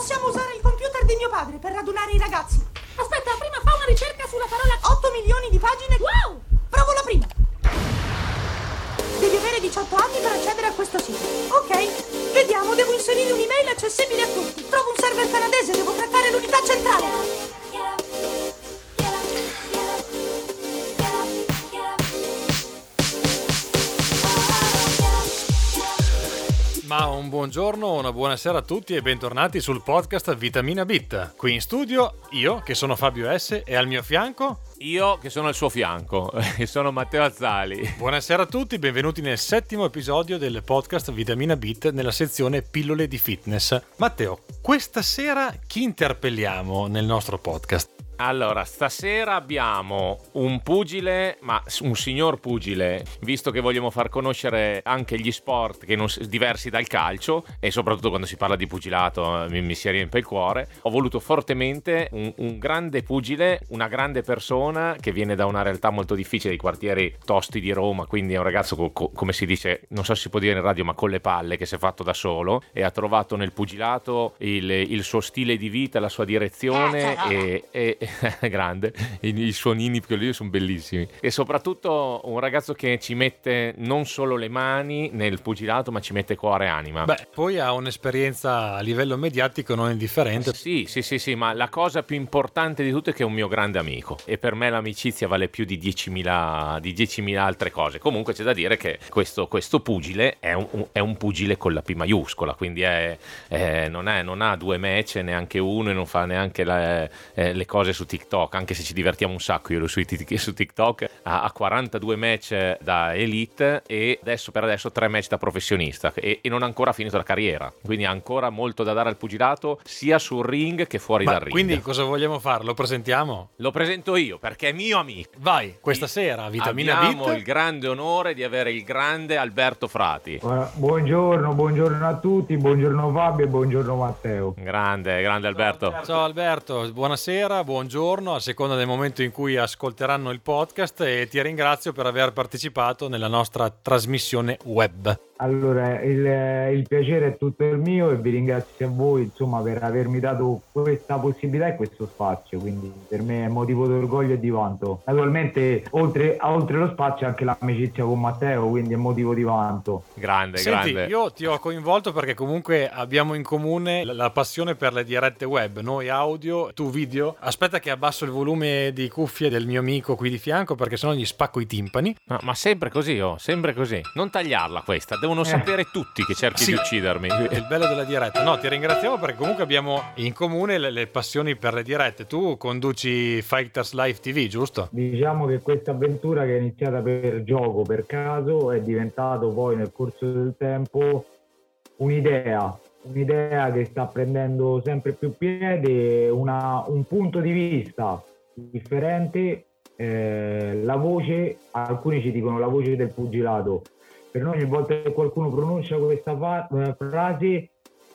Possiamo usare il computer di mio padre per radunare i ragazzi. Aspetta, prima fa una ricerca sulla parola 8 milioni di pagine. Wow! Provo la prima. Devi avere 18 anni per accedere a questo sito. Ok, vediamo, devo inserire un'email accessibile a tutti. Trovo un server canadese, devo trattare l'unità centrale. Ma un buongiorno, una buonasera a tutti e bentornati sul podcast Vitamina Bit. Qui in studio io, che sono Fabio S, e al mio fianco... Io che sono al suo fianco e sono Matteo Azzali. Buonasera a tutti, benvenuti nel settimo episodio del podcast Vitamina Bit nella sezione Pillole di Fitness. Matteo, questa sera chi interpelliamo nel nostro podcast? Allora, stasera abbiamo un pugile, ma un signor pugile, visto che vogliamo far conoscere anche gli sport che non, diversi dal calcio e soprattutto quando si parla di pugilato mi, mi si riempie il cuore. Ho voluto fortemente un, un, grande pugile, una grande persona che viene da una realtà molto difficile, i quartieri tosti di Roma, quindi è un ragazzo, co, co, come si dice, non so se si può dire in radio, ma con le palle che si è fatto da solo e ha trovato nel pugilato il, il suo stile di vita, la sua direzione e, e grande, i, i suonini più sono bellissimi. E soprattutto un ragazzo che ci mette non solo le mani nel pugilato, ma ci mette cuore e anima. Beh, poi ha un'esperienza a livello mediatico non indifferente. Sì, sì, sì, sì, ma la cosa più importante di tutto è che è un mio grande amico. E per me l'amicizia vale più di 10.000, di 10.000 altre cose. Comunque c'è da dire che questo, questo pugile è un, è un, pugile con la P maiuscola, quindi è, è, non, non, ha due match, neanche uno, e non fa neanche la, eh, le cose su TikTok anche se ci divertiamo un sacco io su, su TikTok, ha, 42 match da elite e adesso per adesso 3 match da professionista e, e, non ha ancora finito la carriera, quindi ha ancora molto da dare al pugilato sia sul ring che fuori Ma dal ring. Quindi cosa vogliamo fare? Lo presentiamo? Lo presento io perché è mio amico. Vai, questa sera Vitamina Abbiamo Bit. il grande onore di avere il grande Alberto Frati. Buongiorno, buongiorno a tutti, buongiorno Fabio e buongiorno Matteo. Grande, grande Alberto. Ciao Alberto, buonasera, buongiorno, a seconda del momento in cui ascolteranno il podcast e ti ringrazio per aver partecipato nella nostra trasmissione web. Allora, il, il, piacere è tutto il mio e vi ringrazio a voi insomma, per avermi dato questa possibilità e questo spazio, quindi per me è motivo d'orgoglio e di vanto. Naturalmente, oltre, oltre lo spazio, anche l'amicizia con Matteo, quindi è motivo di vanto. Grande, Senti, grande. io ti ho coinvolto perché comunque abbiamo in comune la, la passione per le dirette web, noi audio, tu video. Aspetta che abbasso il volume di cuffie del mio amico qui di fianco perché sennò gli spacco i timpani. No, ma sempre così, oh, sempre così. Non tagliarla questa, devono eh. sapere tutti che cerchi sì, di uccidermi. È il bello della diretta. No, ti ringraziamo perché comunque abbiamo in comune le, le, passioni per le dirette. Tu conduci Fighters Live TV, giusto? Diciamo che questa avventura che è iniziata per gioco, per caso, è diventato poi nel corso del tempo un'idea. Un'idea che sta prendendo sempre più piede, una, un punto di vista differente. Eh, la voce, alcuni ci dicono la voce del pugilato, per noi ogni volta che qualcuno pronuncia questa fa- frase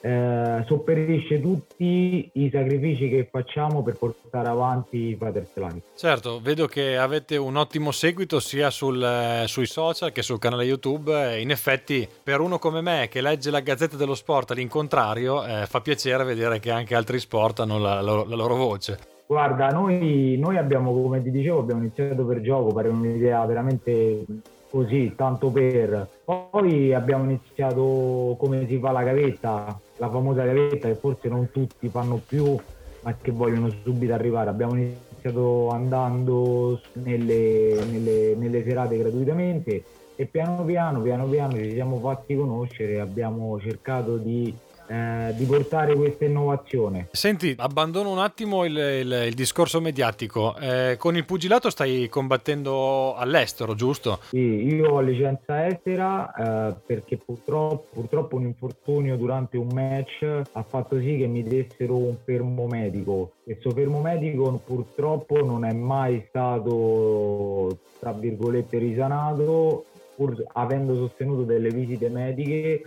eh, sopperisce tutti i sacrifici che facciamo per portare avanti Father's Life. Certo, vedo che avete un ottimo seguito sia sul, eh, sui social che sul canale YouTube. In effetti, per uno come me che legge la Gazzetta dello Sport all'incontrario, eh, fa piacere vedere che anche altri sport hanno la, la, la loro voce. Guarda, noi, noi, abbiamo, come ti dicevo, abbiamo iniziato per gioco, per un'idea veramente così, tanto per. Poi abbiamo iniziato come si fa la gavetta, la famosa gavetta che forse non tutti fanno più, ma che vogliono subito arrivare. Abbiamo iniziato andando nelle, nelle, nelle serate gratuitamente e piano piano, piano piano ci siamo fatti conoscere, abbiamo cercato di eh, di portare questa innovazione. Senti, abbandono un attimo il, il, il discorso mediatico. Eh, con il pugilato stai combattendo all'estero, giusto? Sì, io ho licenza estera eh, perché purtroppo, purtroppo un infortunio durante un match ha fatto sì che mi dessero un fermo medico. Questo fermo medico purtroppo non è mai stato, tra virgolette, risanato, pur avendo sostenuto delle visite mediche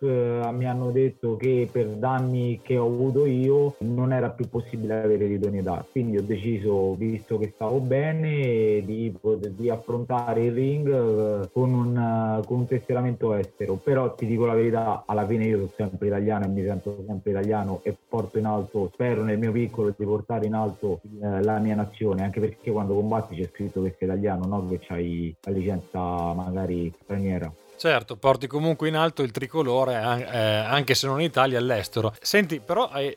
eh, mi hanno detto che per danni che ho avuto io non era più possibile avere l'idoneità. Quindi ho deciso, visto che stavo bene, di, di affrontare il ring eh, con un, con un tesseramento estero. Però ti dico la verità, alla fine io sono sempre italiano e mi sento sempre italiano e porto in alto, spero nel mio piccolo di portare in alto eh, la mia nazione, anche perché quando combatti c'è scritto che sei italiano, no che hai la licenza magari straniera. Certo, porti comunque in alto il tricolore eh, anche se non in Italia all'estero. Senti, però eh,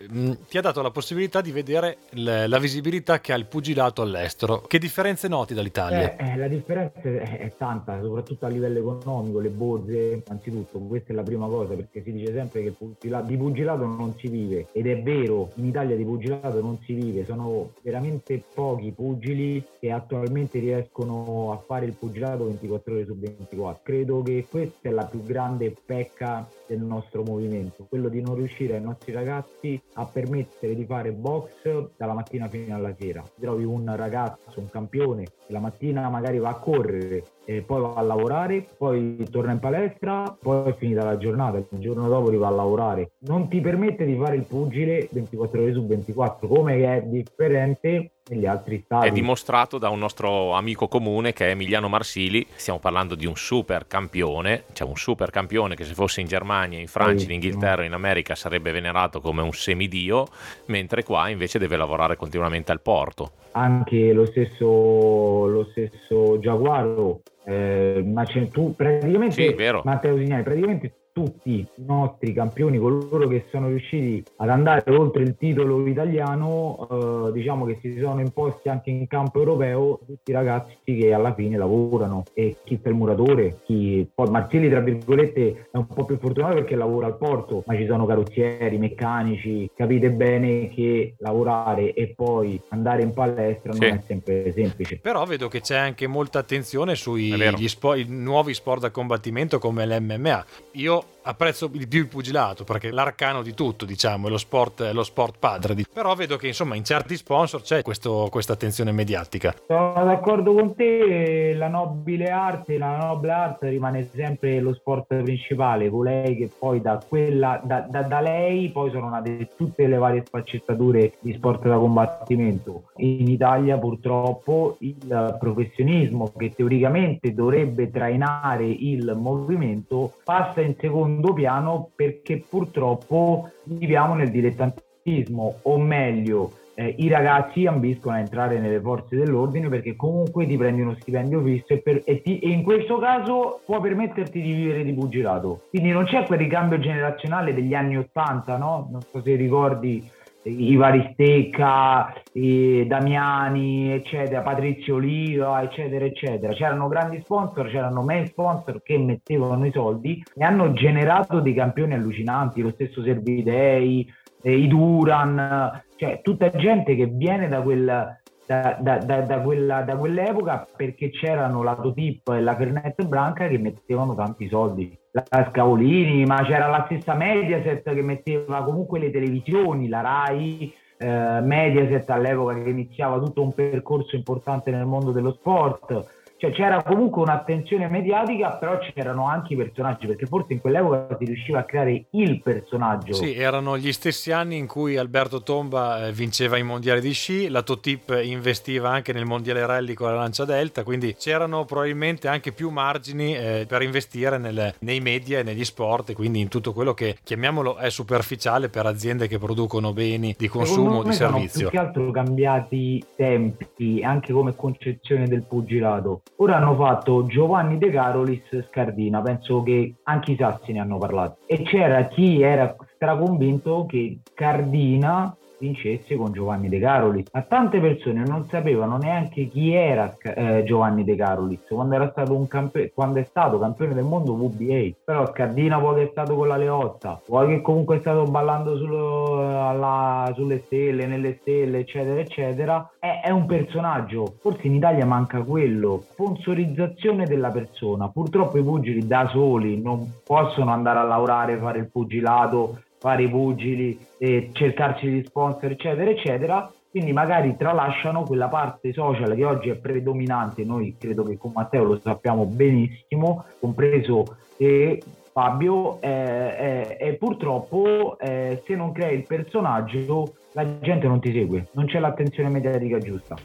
ti ha dato la possibilità di vedere la visibilità che ha il pugilato all'estero. Che differenze noti dall'Italia? Eh, eh, la differenza è, è, tanta, soprattutto a livello economico, le borse, anzitutto, questa è la prima cosa perché si dice sempre che pugilato, di pugilato non si vive ed è vero, in Italia di pugilato non si vive, sono veramente pochi pugili che attualmente riescono a fare il pugilato 24 ore su 24. Credo che questa è la più grande pecca del nostro movimento, quello di non riuscire ai nostri ragazzi a permettere di fare box dalla mattina fino alla sera. Trovi un ragazzo, un campione, che la mattina magari va a correre e poi va a lavorare, poi torna in palestra, poi è finita la giornata, il giorno dopo riva a lavorare. Non ti permette di fare il pugile 24 ore su 24, come è differente negli altri stati. È dimostrato da un nostro amico comune che è Emiliano Marsili, stiamo parlando di un super campione, cioè un super campione che se fosse in Germania, in Francia, in Inghilterra, in America sarebbe venerato come un semidio, mentre qua invece deve lavorare continuamente al porto. Anche lo stesso, lo stesso Giaguaro eh, tu praticamente sì, Matteo Signani praticamente tutti i nostri campioni, coloro che sono riusciti ad andare oltre il titolo italiano, eh, diciamo che si sono imposti anche in campo europeo, tutti i ragazzi che alla fine lavorano e chi fa il muratore, chi poi Marzilli tra virgolette è un po' più fortunato perché lavora al porto, ma ci sono carrozzieri, meccanici, capite bene che lavorare e poi andare in palestra sì. non è sempre semplice. Però vedo che c'è anche molta attenzione sui spo- nuovi sport da combattimento come l'MMA. Io out. Apprezzo di più il pugilato perché è l'arcano di tutto, diciamo, è lo sport, è lo sport padre. Però vedo che insomma in certi sponsor c'è questa attenzione mediatica. Sono d'accordo con te, la nobile arte, la nobile arte rimane sempre lo sport principale, colei che poi da quella, da, da, da lei poi sono nate tutte le varie sfaccettature di sport da combattimento. In Italia purtroppo il professionismo che teoricamente dovrebbe trainare il movimento passa in secondo secondo piano perché purtroppo viviamo nel dilettantismo, o meglio, eh, i ragazzi ambiscono a entrare nelle forze dell'ordine perché comunque ti prendi uno stipendio fisso e, per, e, ti, e, in questo caso può permetterti di vivere di pugilato. Quindi non c'è quel ricambio generazionale degli anni Ottanta, no? Non so se ricordi i vari Stecca, i Damiani, eccetera, Patrizio Oliva, eccetera, eccetera. C'erano grandi sponsor, c'erano main sponsor che mettevano i soldi e hanno generato dei campioni allucinanti, lo stesso Servidei, eh, i Duran, cioè tutta gente che viene da quel da, da, da, quella, quell'epoca perché c'erano la Totip e la Fernet Branca che mettevano tanti soldi. La Scavolini, ma c'era la stessa Mediaset che metteva comunque le televisioni, la RAI, eh, Mediaset all'epoca che iniziava tutto un percorso importante nel mondo dello sport cioè c'era comunque un'attenzione mediatica, però c'erano anche i personaggi, perché forse in quell'epoca si riusciva a creare il personaggio. Sì, erano gli stessi anni in cui Alberto Tomba eh, vinceva i mondiali di sci, la Totip investiva anche nel mondiale rally con la Lancia Delta, quindi c'erano probabilmente anche più margini eh, per investire nel, nei media e negli sport, e quindi in tutto quello che chiamiamolo è superficiale per aziende che producono beni di consumo, di servizio. Sono più che altro cambiati tempi, anche come concezione del pugilato Ora hanno fatto Giovanni De Carolis Scardina, penso che anche i Sassi ne hanno parlato. E c'era chi era straconvinto che Cardina vincesse con Giovanni De Carolis. Ma tante persone non sapevano neanche chi era eh, Giovanni De Carolis quando, era stato un campe- quando è stato campione del mondo WBA. Però Scardina poi che è stato con la Leotta, poi che comunque è stato ballando sullo, alla, sulle stelle, nelle stelle, eccetera, eccetera, è, è un personaggio. Forse in Italia manca quello, sponsorizzazione della persona. Purtroppo i pugili da soli non possono andare a lavorare, fare il pugilato fare i pugili, e cercarci gli sponsor, eccetera, eccetera. Quindi magari tralasciano quella parte social che oggi è predominante, noi credo che con Matteo lo sappiamo benissimo, compreso e Fabio, eh, eh, e purtroppo eh, se non crei il personaggio la gente non ti segue, non c'è l'attenzione mediatica giusta.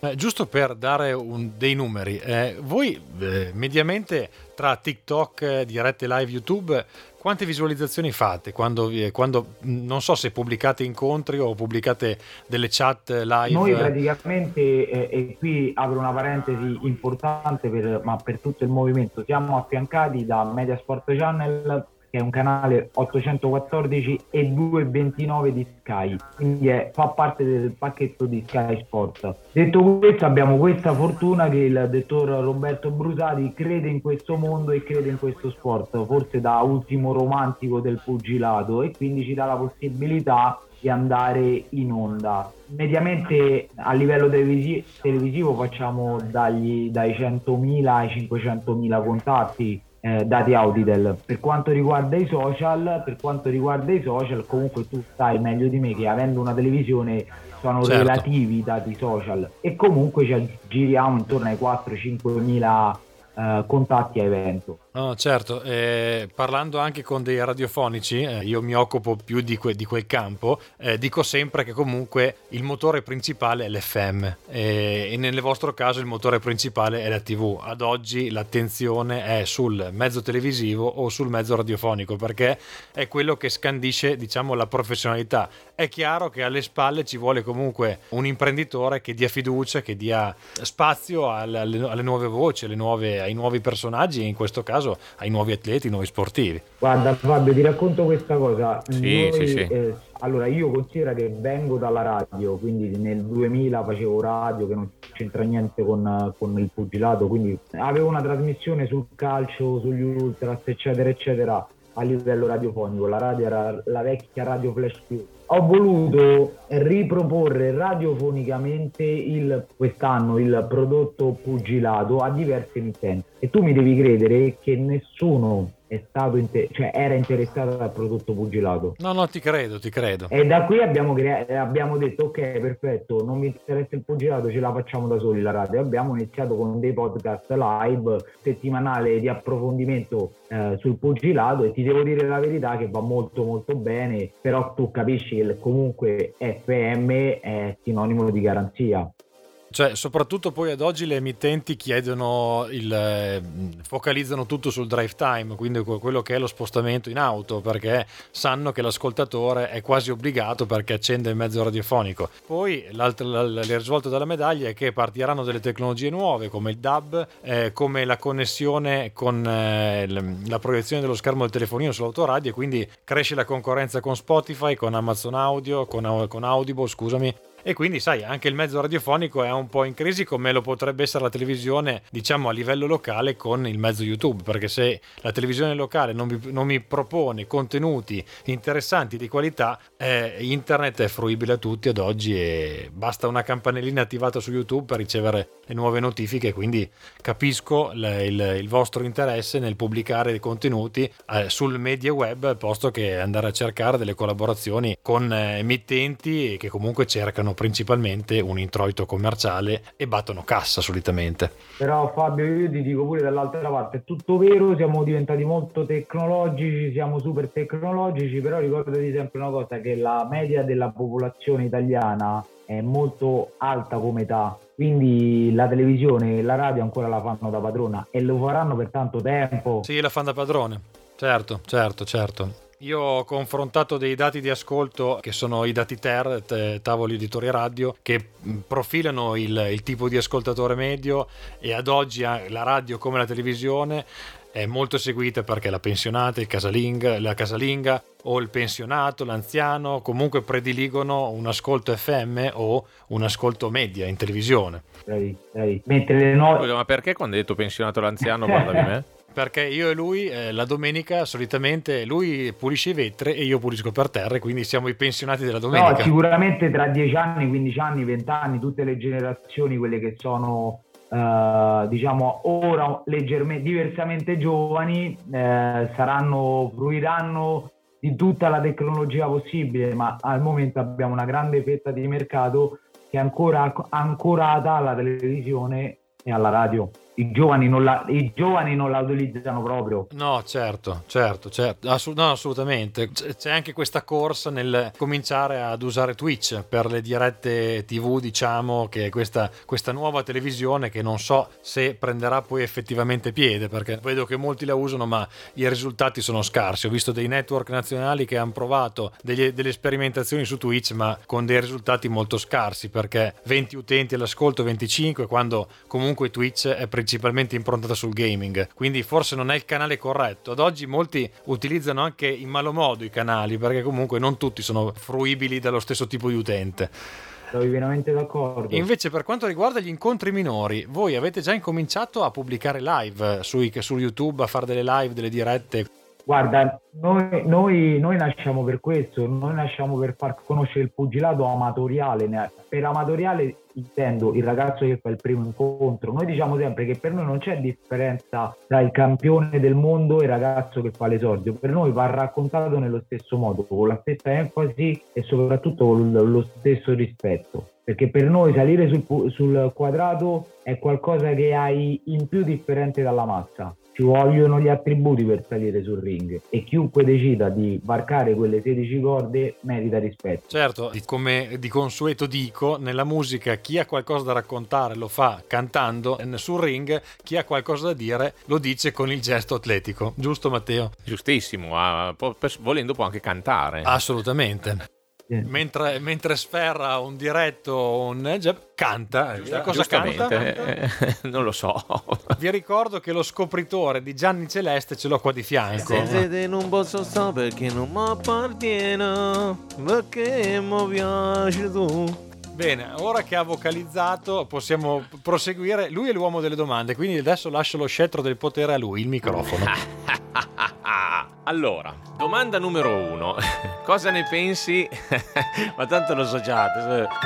Eh, giusto per dare un, dei numeri, eh, voi eh, mediamente tra TikTok, eh, dirette live YouTube, quante visualizzazioni fate quando, quando, non so se pubblicate incontri o pubblicate delle chat live? Noi praticamente, eh, e qui apro una parentesi importante per, ma per tutto il movimento, siamo affiancati da Mediasport Channel che è un canale 814 e 229 di Sky, quindi è, fa parte del pacchetto di Sky Sport. Detto questo, abbiamo questa fortuna che il dottor Roberto Brusati crede in questo mondo e crede in questo sport, forse da ultimo romantico del pugilato, e quindi ci dà la possibilità di andare in onda. Mediamente a livello televisi- televisivo facciamo dagli, dai 100.000 ai 500.000 contatti eh, dati Auditel. Per quanto riguarda i social, per quanto riguarda i social, comunque tu sai meglio di me che avendo una televisione sono certo. relativi i dati social e comunque ci giriamo intorno ai 4-5 mila eh, contatti a evento. No, certo, eh, parlando anche con dei radiofonici, eh, io mi occupo più di, que- di quel campo, eh, dico sempre che comunque il motore principale è l'FM e, e nel vostro caso il motore principale è la TV. Ad oggi l'attenzione è sul mezzo televisivo o sul mezzo radiofonico perché è quello che scandisce diciamo la professionalità. È chiaro che alle spalle ci vuole comunque un imprenditore che dia fiducia, che dia spazio alle, alle nuove voci, nuove, ai nuovi personaggi in questo caso caso ai nuovi atleti, ai nuovi sportivi. Guarda Fabio, ti racconto questa cosa. Sì, Noi, sì, sì. Eh, allora, io considero che vengo dalla radio, quindi nel 2000 facevo radio che non c'entra niente con, con il pugilato, quindi avevo una trasmissione sul calcio, sugli ultras, eccetera, eccetera, a livello radiofonico. La radio era la vecchia radio Flash Più ho voluto riproporre radiofonicamente il, quest'anno il prodotto pugilato a diverse emittenti. E tu mi devi credere che nessuno è stato inter- cioè era interessato al prodotto pugilato. No, no, ti credo, ti credo. E da qui abbiamo, crea- abbiamo detto ok, perfetto, non mi interessa il pugilato, ce la facciamo da soli la radio. Abbiamo iniziato con dei podcast live settimanale di approfondimento eh, sul pugilato e ti devo dire la verità che va molto molto bene, però tu capisci che comunque FM è sinonimo di garanzia. Cioè, soprattutto poi ad oggi le emittenti chiedono il, eh, focalizzano tutto sul drive time, quindi quello che è lo spostamento in auto, perché sanno che l'ascoltatore è quasi obbligato perché accende il mezzo radiofonico. Poi il risvolto della medaglia è che partiranno delle tecnologie nuove come il DAB, eh, come la connessione con eh, la proiezione dello schermo del telefonino sull'autoradio e quindi cresce la concorrenza con Spotify, con Amazon Audio, con, con Audible, scusami, e quindi sai anche il mezzo radiofonico è un po' in crisi come lo potrebbe essere la televisione diciamo a livello locale con il mezzo YouTube perché se la televisione locale non mi, non mi propone contenuti interessanti di qualità eh, internet è fruibile a tutti ad oggi e basta una campanellina attivata su YouTube per ricevere le nuove notifiche quindi capisco il, il, il vostro interesse nel pubblicare contenuti eh, sul media web posto che andare a cercare delle collaborazioni con eh, emittenti che comunque cercano principalmente un introito commerciale e battono cassa solitamente. Però Fabio io ti dico pure dall'altra parte, è tutto vero, siamo diventati molto tecnologici, siamo super tecnologici, però ricordati sempre una cosa, che la media della popolazione italiana è molto alta come età, quindi la televisione e la radio ancora la fanno da padrona e lo faranno per tanto tempo. Sì, la fanno da padrone. Certo, certo, certo. Io ho confrontato dei dati di ascolto che sono i dati TER, tavoli editori radio, che profilano il, il tipo di ascoltatore medio e ad oggi la radio come la televisione è molto seguita perché la pensionata, il casalinga, la casalinga o il pensionato, l'anziano comunque prediligono un ascolto FM o un ascolto media in televisione. Bravi, bravi. Mentre le no... Scusa, ma perché quando hai detto pensionato l'anziano guardavi me? Perché io e lui eh, la domenica solitamente lui pulisce i vetri e io pulisco per terra, quindi siamo i pensionati della domenica. No, sicuramente tra 10 anni, 15 anni, 20 anni, tutte le generazioni, quelle che sono Uh, diciamo ora leggermente diversamente giovani uh, saranno fruiranno di tutta la tecnologia possibile ma al momento abbiamo una grande fetta di mercato che è ancora ancorata alla televisione e alla radio i giovani, non la, i giovani non la utilizzano proprio. No, certo, certo, certo. Assu- no, assolutamente. C'è anche questa corsa nel cominciare ad usare Twitch per le dirette TV, diciamo, che è questa, questa nuova televisione che non so se prenderà poi effettivamente piede, perché vedo che molti la usano, ma i risultati sono scarsi. Ho visto dei network nazionali che hanno provato degli, delle sperimentazioni su Twitch, ma con dei risultati molto scarsi, perché 20 utenti all'ascolto, 25, quando comunque Twitch è principalmente improntata sul gaming. Quindi forse non è il canale corretto. Ad oggi molti utilizzano anche in malo modo i canali, perché comunque non tutti sono fruibili dallo stesso tipo di utente. Sono pienamente d'accordo. Invece, per quanto riguarda gli incontri minori, voi avete già incominciato a pubblicare live su, su YouTube, a fare delle live, delle dirette? Guarda, noi, noi, noi, nasciamo per questo, noi nasciamo per far conoscere il pugilato amatoriale. Per amatoriale intendo il ragazzo che fa il primo incontro. Noi diciamo sempre che per noi non c'è differenza tra il campione del mondo e il ragazzo che fa l'esordio. Per noi va raccontato nello stesso modo, con la stessa enfasi e soprattutto con lo stesso rispetto. Perché per noi salire sul, sul quadrato è qualcosa che hai in più differente dalla massa ci vogliono gli attributi per salire sul ring e chiunque decida di varcare quelle 16 corde merita rispetto. Certo, come di consueto dico, nella musica chi ha qualcosa da raccontare lo fa cantando, sul ring chi ha qualcosa da dire lo dice con il gesto atletico. Giusto Matteo? Giustissimo, ah, volendo può anche cantare. Assolutamente. Mentre, mentre, sferra un diretto un jab, canta. Giusta, cosa canta? Eh, non lo so. Vi ricordo che lo scopritore di Gianni Celeste ce l'ho qua di fianco. Se non posso stare perché non mi appartiene, perché mi piace tu. Bene, ora che ha vocalizzato possiamo proseguire. Lui è l'uomo delle domande, quindi adesso lascio lo scettro del potere a lui, il microfono. allora, domanda numero uno. Cosa ne pensi? Ma tanto lo so già.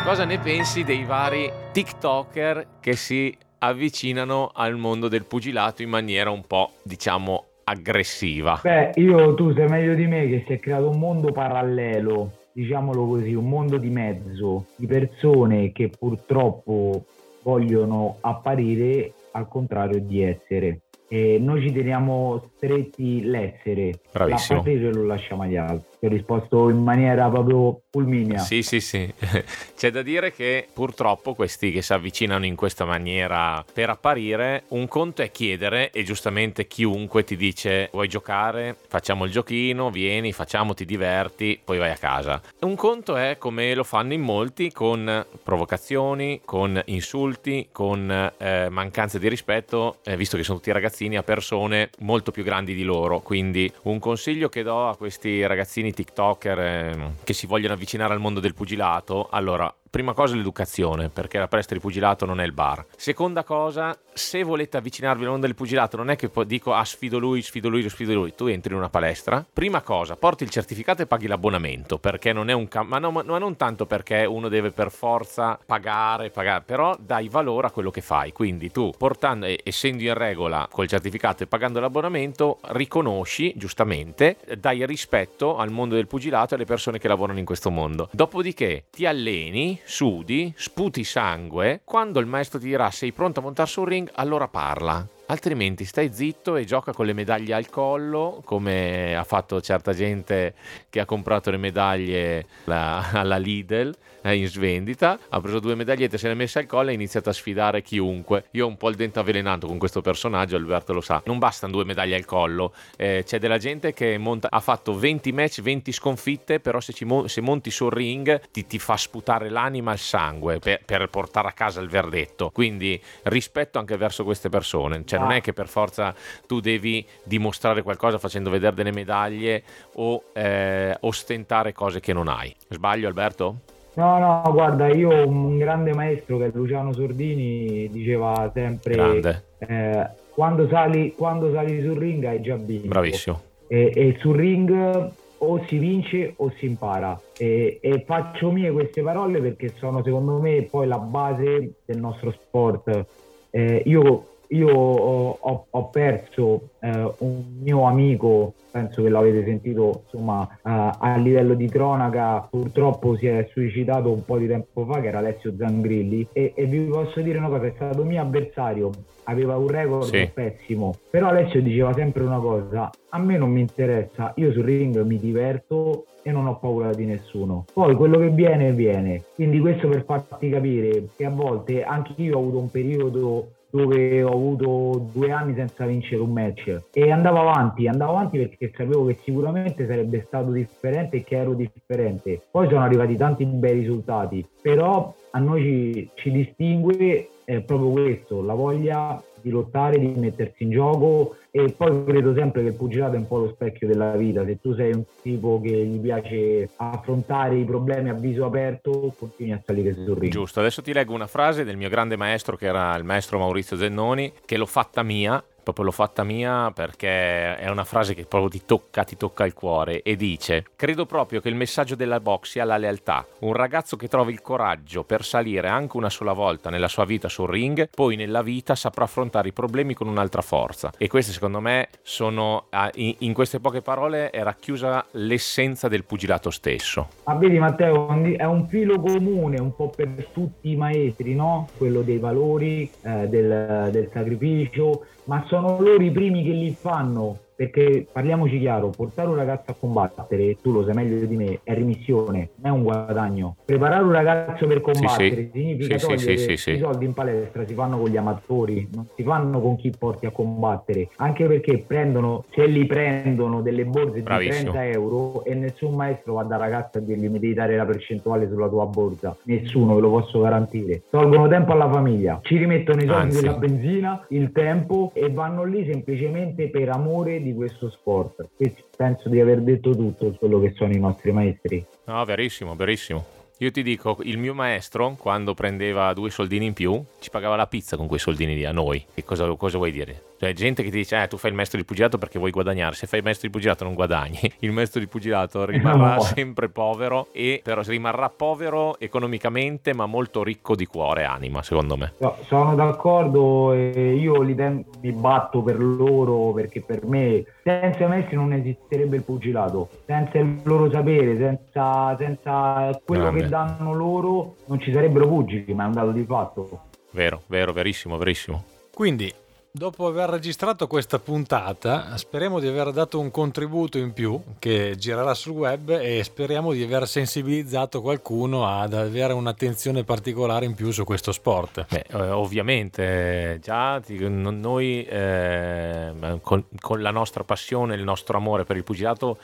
Cosa ne pensi dei vari TikToker che si avvicinano al mondo del pugilato in maniera un po', diciamo, aggressiva? Beh, io tu sai meglio di me che si è creato un mondo parallelo diciamolo così, un mondo di mezzo di persone che purtroppo vogliono apparire al contrario di essere. E noi ci teniamo stretti l'essere, Bravissimo. l'apparire lo lasciamo agli altri ti ho risposto in maniera proprio fulminea. Sì, sì, sì. C'è da dire che purtroppo questi che si avvicinano in questa maniera per apparire, un conto è chiedere e giustamente chiunque ti dice vuoi giocare, facciamo il giochino, vieni, facciamo, ti diverti, poi vai a casa. Un conto è come lo fanno in molti con provocazioni, con insulti, con eh, mancanze di rispetto, eh, visto che sono tutti ragazzini, a persone molto più grandi di loro. Quindi un consiglio che do a questi ragazzini ragazzini TikToker eh, che si vogliono avvicinare al mondo del pugilato, allora prima cosa l'educazione, perché la palestra di pugilato non è il bar. Seconda cosa, se volete avvicinarvi al mondo del pugilato, non è che dico ah sfido lui, sfido lui, sfido lui. Tu entri in una palestra, prima cosa, porti il certificato e paghi l'abbonamento, perché non è un cam- ma, no, ma non tanto perché uno deve per forza pagare, pagare, però dai valore a quello che fai. Quindi tu portando essendo in regola col certificato e pagando l'abbonamento, riconosci giustamente, dai rispetto al mondo del pugilato e alle persone che lavorano in questo mondo. Dopodiché ti alleni sudi, sputi sangue, quando il maestro ti dirà sei pronto a montare sul ring, allora parla. Altrimenti stai zitto e gioca con le medaglie al collo, come ha fatto certa gente che ha comprato le medaglie alla, alla Lidl è in svendita, ha preso due medagliette, se le ha messe al collo e ha iniziato a sfidare chiunque. Io ho un po' il dente avvelenato con questo personaggio, Alberto lo sa. Non bastano due medaglie al collo, eh, c'è della gente che monta, ha fatto 20 match, 20 sconfitte, però se, mo- se monti sul ring ti, ti, fa sputare l'anima il sangue per, per, portare a casa il verdetto. Quindi rispetto anche verso queste persone, cioè non è che per forza tu devi dimostrare qualcosa facendo vedere delle medaglie o eh, ostentare cose che non hai. Sbaglio Alberto? No, no, guarda, io un grande maestro che è Luciano Sordini diceva sempre eh, quando, sali, quando sali sul ring hai già vinto. Bravissimo. E, e sul ring o si vince o si impara. E, e, faccio mie queste parole perché sono secondo me poi la base del nostro sport. Eh, io io ho, ho- perso eh, un mio amico, penso che l'avete sentito, insomma, eh, a livello di cronaca, purtroppo si è suicidato un po' di tempo fa, che era Alessio Zangrilli, e, e vi posso dire una cosa, è stato mio avversario, aveva un record Sì. pessimo, però Alessio diceva sempre una cosa, a me non mi interessa, io sul ring mi diverto e non ho paura di nessuno. Poi quello che viene, viene. Quindi questo per farti capire che a volte anche io ho avuto un periodo dove ho avuto due anni senza vincere un match e andavo avanti, andavo avanti perché sapevo che sicuramente sarebbe stato differente e che ero differente. Poi sono arrivati tanti bei risultati, però a noi ci, ci distingue proprio questo, la voglia di lottare, di mettersi in gioco e poi credo sempre che il pugilato è un po' lo specchio della vita, se tu sei un tipo che gli piace affrontare i problemi a viso aperto, continui a salire sul ring. Giusto, adesso ti leggo una frase del mio grande maestro che era il maestro Maurizio Zennoni, che l'ho fatta mia, proprio l'ho fatta mia perché è una frase che proprio ti tocca, ti tocca il cuore e dice credo proprio che il messaggio della box sia la lealtà, un ragazzo che trova il coraggio per salire anche una sola volta nella sua vita sul ring, poi nella vita saprà affrontare i problemi con un'altra forza e queste secondo me sono, ah, in queste poche parole è racchiusa l'essenza del pugilato stesso. Ma vedi Matteo, è un filo comune un po' per tutti i maestri, no? Quello dei valori, eh, del, del sacrificio, ma sono loro i primi che li fanno. Perché parliamoci chiaro, portare un ragazzo a combattere, tu lo sai meglio di me, è rimissione, non è un guadagno. Preparare un ragazzo per combattere sì. significa Sì, sì, sì. i soldi in palestra, si fanno con gli amatori, non si fanno con chi porti a combattere. Anche perché prendono, se li prendono delle borse Bravissimo. di 30 euro e nessun maestro va da ragazzo a dirgli mi devi dare la percentuale sulla tua borsa nessuno ve lo posso garantire tolgono tempo alla famiglia ci rimettono i soldi Anzi. della benzina il tempo e vanno lì semplicemente per amore di questo sport e penso di aver detto tutto quello che sono i nostri maestri No, verissimo, verissimo. Io ti dico, il mio maestro, quando prendeva due soldini in più, ci pagava la pizza con quei soldini lì a noi. E cosa, cosa vuoi dire? Cioè, gente che ti dice, eh, tu fai il maestro di pugilato perché vuoi guadagnare. Se fai il maestro di pugilato non guadagni. Il maestro di pugilato rimarrà No. sempre povero, e però rimarrà povero economicamente, ma molto ricco di cuore e anima, secondo me. No, sono d'accordo e io li ten- mi batto per loro perché per me senza i maestri non esisterebbe il pugilato, senza il loro sapere, senza, senza quello Grande. che danno loro non ci sarebbero pugili, ma è un dato di fatto. Vero, vero, verissimo, verissimo. Quindi, dopo aver registrato questa puntata, speriamo di aver dato un contributo in più che girerà sul web e speriamo di aver sensibilizzato qualcuno ad avere un'attenzione particolare in più su questo sport. Beh, eh, ovviamente, eh, già noi eh, con, con la nostra passione, il nostro amore per il pugilato,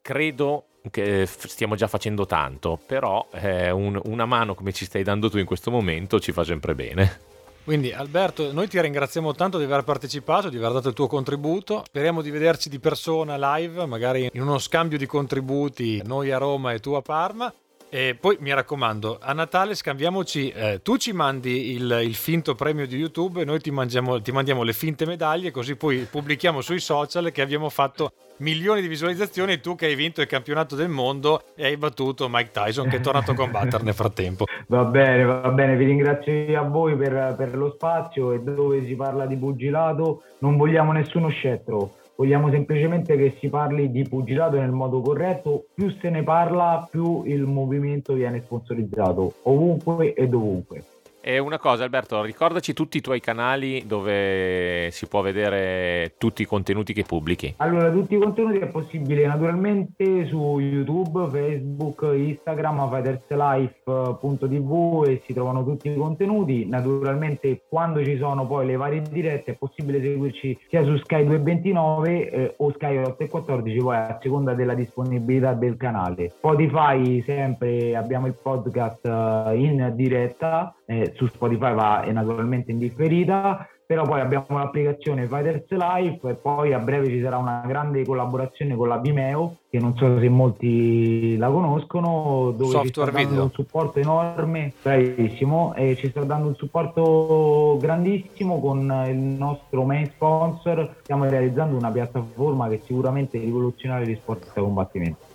credo che stiamo già facendo tanto, però eh, un- una mano come ci stai dando tu in questo momento ci fa sempre bene. Quindi Alberto, noi ti ringraziamo tanto di aver partecipato, di aver dato il tuo contributo. Speriamo di vederci di persona live, magari in uno scambio di contributi, noi a Roma e tu a Parma. E poi mi raccomando, a Natale scambiamoci, eh, tu ci mandi il, il finto premio di YouTube e noi ti, mangiamo- ti mandiamo le finte medaglie, così poi pubblichiamo sui social che abbiamo fatto milioni di visualizzazioni e tu che hai vinto il campionato del mondo e hai battuto Mike Tyson che è tornato a combattere nel frattempo. Va bene, va bene, vi ringrazio a voi per, per lo spazio e dove si parla di pugilato non vogliamo nessuno scettro, vogliamo semplicemente che si parli di pugilato nel modo corretto, più se ne parla più il movimento viene sponsorizzato, ovunque e dovunque. E una cosa Alberto, ricordaci tutti i tuoi canali dove si può vedere tutti i contenuti che pubblichi. Allora, tutti i contenuti è possibile naturalmente su YouTube, Facebook, Instagram, fighterslife.tv e si trovano tutti i contenuti. Naturalmente quando ci sono poi le varie dirette è possibile seguirci sia su Sky 229 eh, o Sky 814, poi a seconda della disponibilità del canale. Spotify sempre abbiamo il podcast eh, in diretta, eh, su Spotify va eh, naturalmente in differita però poi abbiamo l'applicazione Fighters Life e poi a breve ci sarà una grande collaborazione con la Vimeo che non so se molti la conoscono dove ci Software sta dando video. un supporto enorme. Bravissimo. E ci sta dando un supporto grandissimo con il nostro main sponsor. Stiamo realizzando una piattaforma che sicuramente rivoluzionerà gli sport da combattimento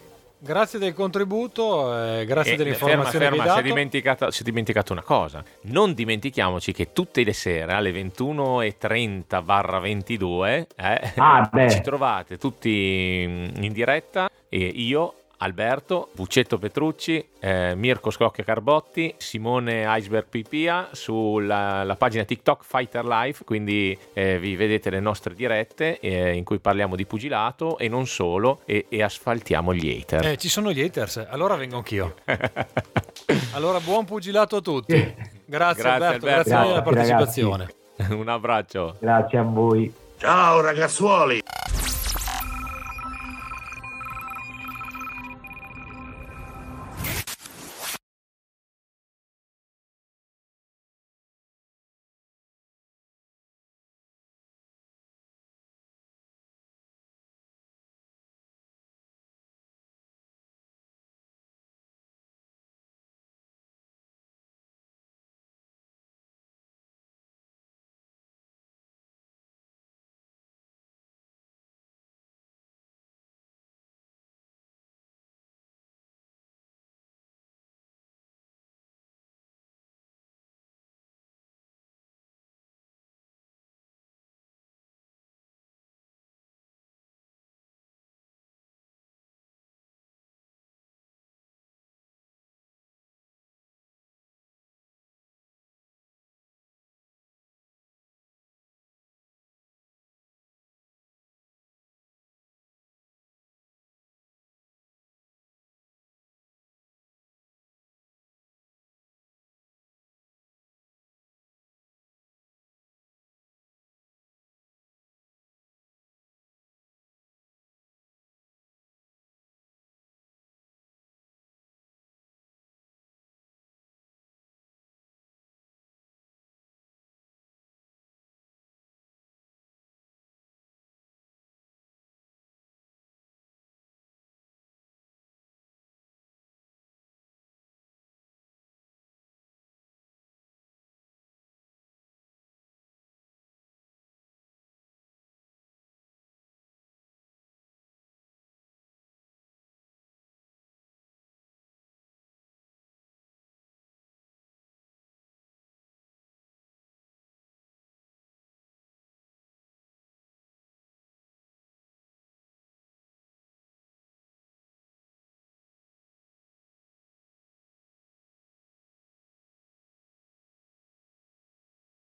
Grazie del contributo, eh, grazie E, dell'informazione ferma, ferma, che si è, dimenticato, si è dimenticato una cosa. Non dimentichiamoci che tutte le sere alle 21.30 barra 22 eh, Ah, ci trovate tutti in diretta e io, Alberto, Buccetto Petrucci, eh, Mirko Scocchia Carbotti, Simone Iceberg Pipia sulla la pagina TikTok Fighter Life, quindi eh, vi vedete le nostre dirette eh, in cui parliamo di pugilato e non solo e, e asfaltiamo gli hater. Eh, ci sono gli haters, allora vengo anch'io. Allora, buon pugilato a tutti. Grazie, Grazie, Alberto, Alberto. grazie della Grazie, partecipazione. Un abbraccio. Grazie a voi. Ciao ragazzuoli!